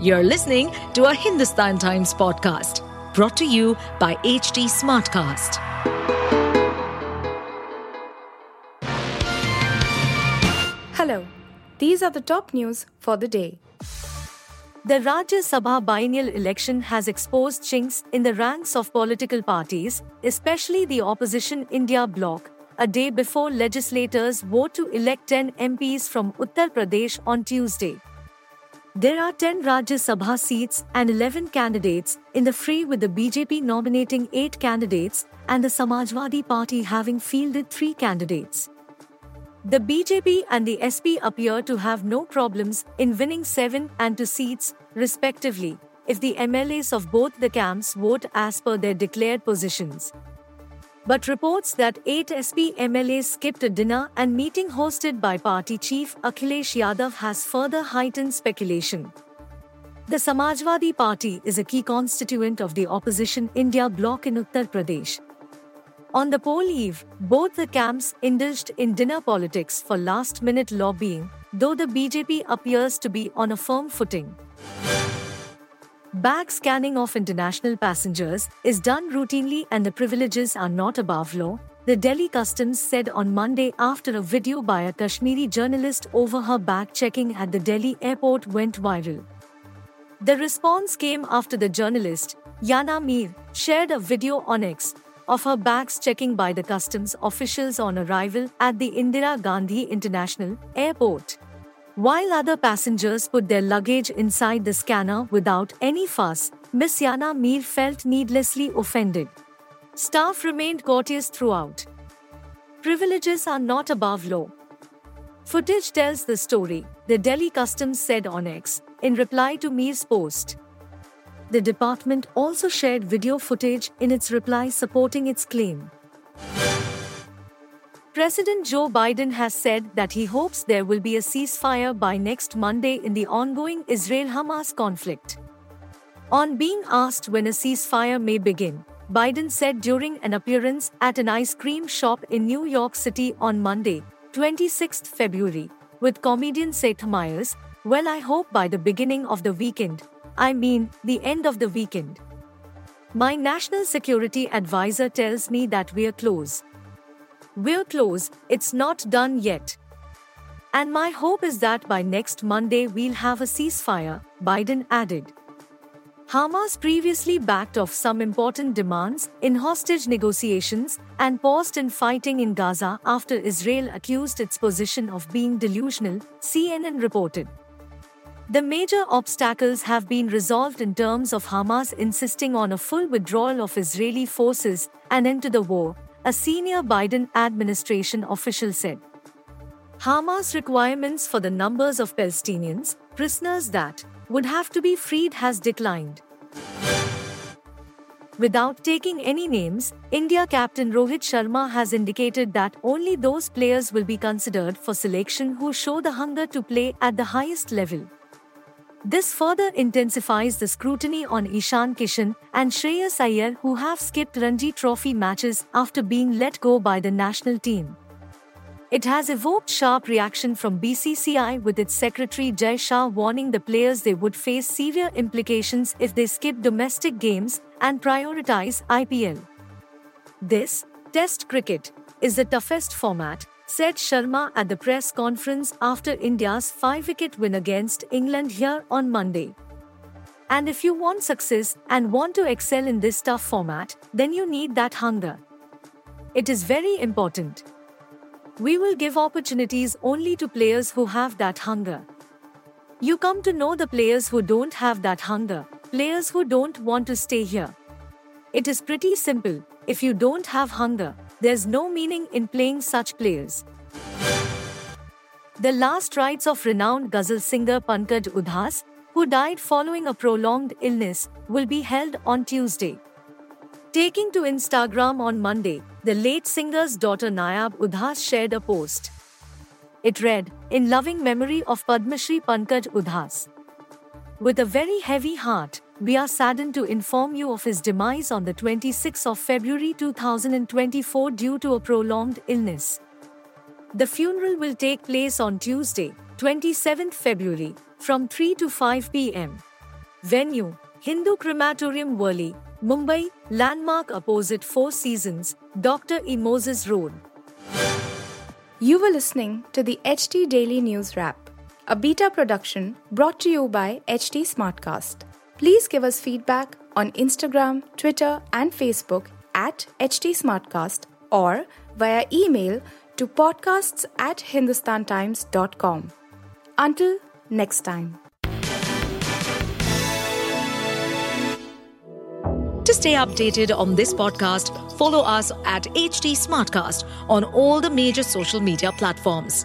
You're listening to a Hindustan Times podcast brought to you by HT Smartcast. Hello, these are the top news for the day. The Rajya Sabha biennial election has exposed chinks in the ranks of political parties, especially the opposition India bloc, a day before legislators vote to elect 10 MPs from Uttar Pradesh on Tuesday. There are 10 Rajya Sabha seats and 11 candidates in the fray with the BJP nominating 8 candidates and the Samajwadi Party having fielded 3 candidates. The BJP and the SP appear to have no problems in winning 7 and 2 seats, respectively, if the MLAs of both the camps vote as per their declared positions. But reports that 8 SP MLAs skipped a dinner and meeting hosted by party chief Akhilesh Yadav has further heightened speculation. The Samajwadi Party is a key constituent of the opposition India bloc in Uttar Pradesh. On the poll eve, both the camps indulged in dinner politics for last minute lobbying, though the BJP appears to be on a firm footing. Bag scanning of international passengers is done routinely and the privileges are not above law, the Delhi Customs said on Monday after a video by a Kashmiri journalist over her bag checking at the Delhi airport went viral. The response came after the journalist, Yana Mir, shared a video on X of her bags checking by the customs officials on arrival at the Indira Gandhi International Airport. While other passengers put their luggage inside the scanner without any fuss, Miss Yana Mir felt needlessly offended. Staff remained courteous throughout. Privileges are not above law. Footage tells the story, the Delhi Customs said on X, in reply to Mir's post. The department also shared video footage in its reply supporting its claim. President Joe Biden has said that he hopes there will be a ceasefire by next Monday in the ongoing Israel Hamas conflict. On being asked when a ceasefire may begin, Biden said during an appearance at an ice cream shop in New York City on Monday, 26 February, with comedian Seth Meyers, Well, I hope by the beginning of the weekend, I mean, the end of the weekend. My national security advisor tells me that we're close. We're close, it's not done yet. And my hope is that by next Monday we'll have a ceasefire, Biden added. Hamas previously backed off some important demands in hostage negotiations and paused in fighting in Gaza after Israel accused its position of being delusional, CNN reported. The major obstacles have been resolved in terms of Hamas insisting on a full withdrawal of Israeli forces and end to the war, a senior Biden administration official said. Hamas requirements for the numbers of Palestinians, prisoners that would have to be freed has declined. Without taking any names, India captain Rohit Sharma has indicated that only those players will be considered for selection who show the hunger to play at the highest level. This further intensifies the scrutiny on Ishan Kishan and Shreyas Iyer who have skipped Ranji Trophy matches after being let go by the national team. It has evoked sharp reaction from BCCI with its secretary Jay Shah warning the players they would face severe implications if they skip domestic games and prioritize IPL. This, Test cricket, is the toughest format, said Sharma at the press conference after India's 5 wicket win against England here on Monday. And if you want success and want to excel in this tough format, then you need that hunger. It is very important. We will give opportunities only to players who have that hunger. You come to know the players who don't have that hunger, players who don't want to stay here. It is pretty simple. If you don't have hunger, there's no meaning in playing such players. The last rites of renowned ghazal singer Pankaj Udhas, who died following a prolonged illness, will be held on Tuesday. Taking to Instagram on Monday, the late singer's daughter Nayaab Udhas shared a post. It read, In loving memory of Padmashri Pankaj Udhas. With a very heavy heart, we are saddened to inform you of his demise on the 26th of February 2024 due to a prolonged illness. The funeral will take place on Tuesday, 27th February, from 3 to 5 pm. Venue Hindu Crematorium Worli, Mumbai, landmark opposite Four Seasons, Dr. E. Moses Road. You were listening to the HT Daily News Wrap, a beta production brought to you by HT Smartcast. Please give us feedback on Instagram, Twitter, and Facebook at HT Smartcast or via email to podcasts at hindustantimes.com. Until next time. To stay updated on this podcast, follow us at HT Smartcast on all the major social media platforms.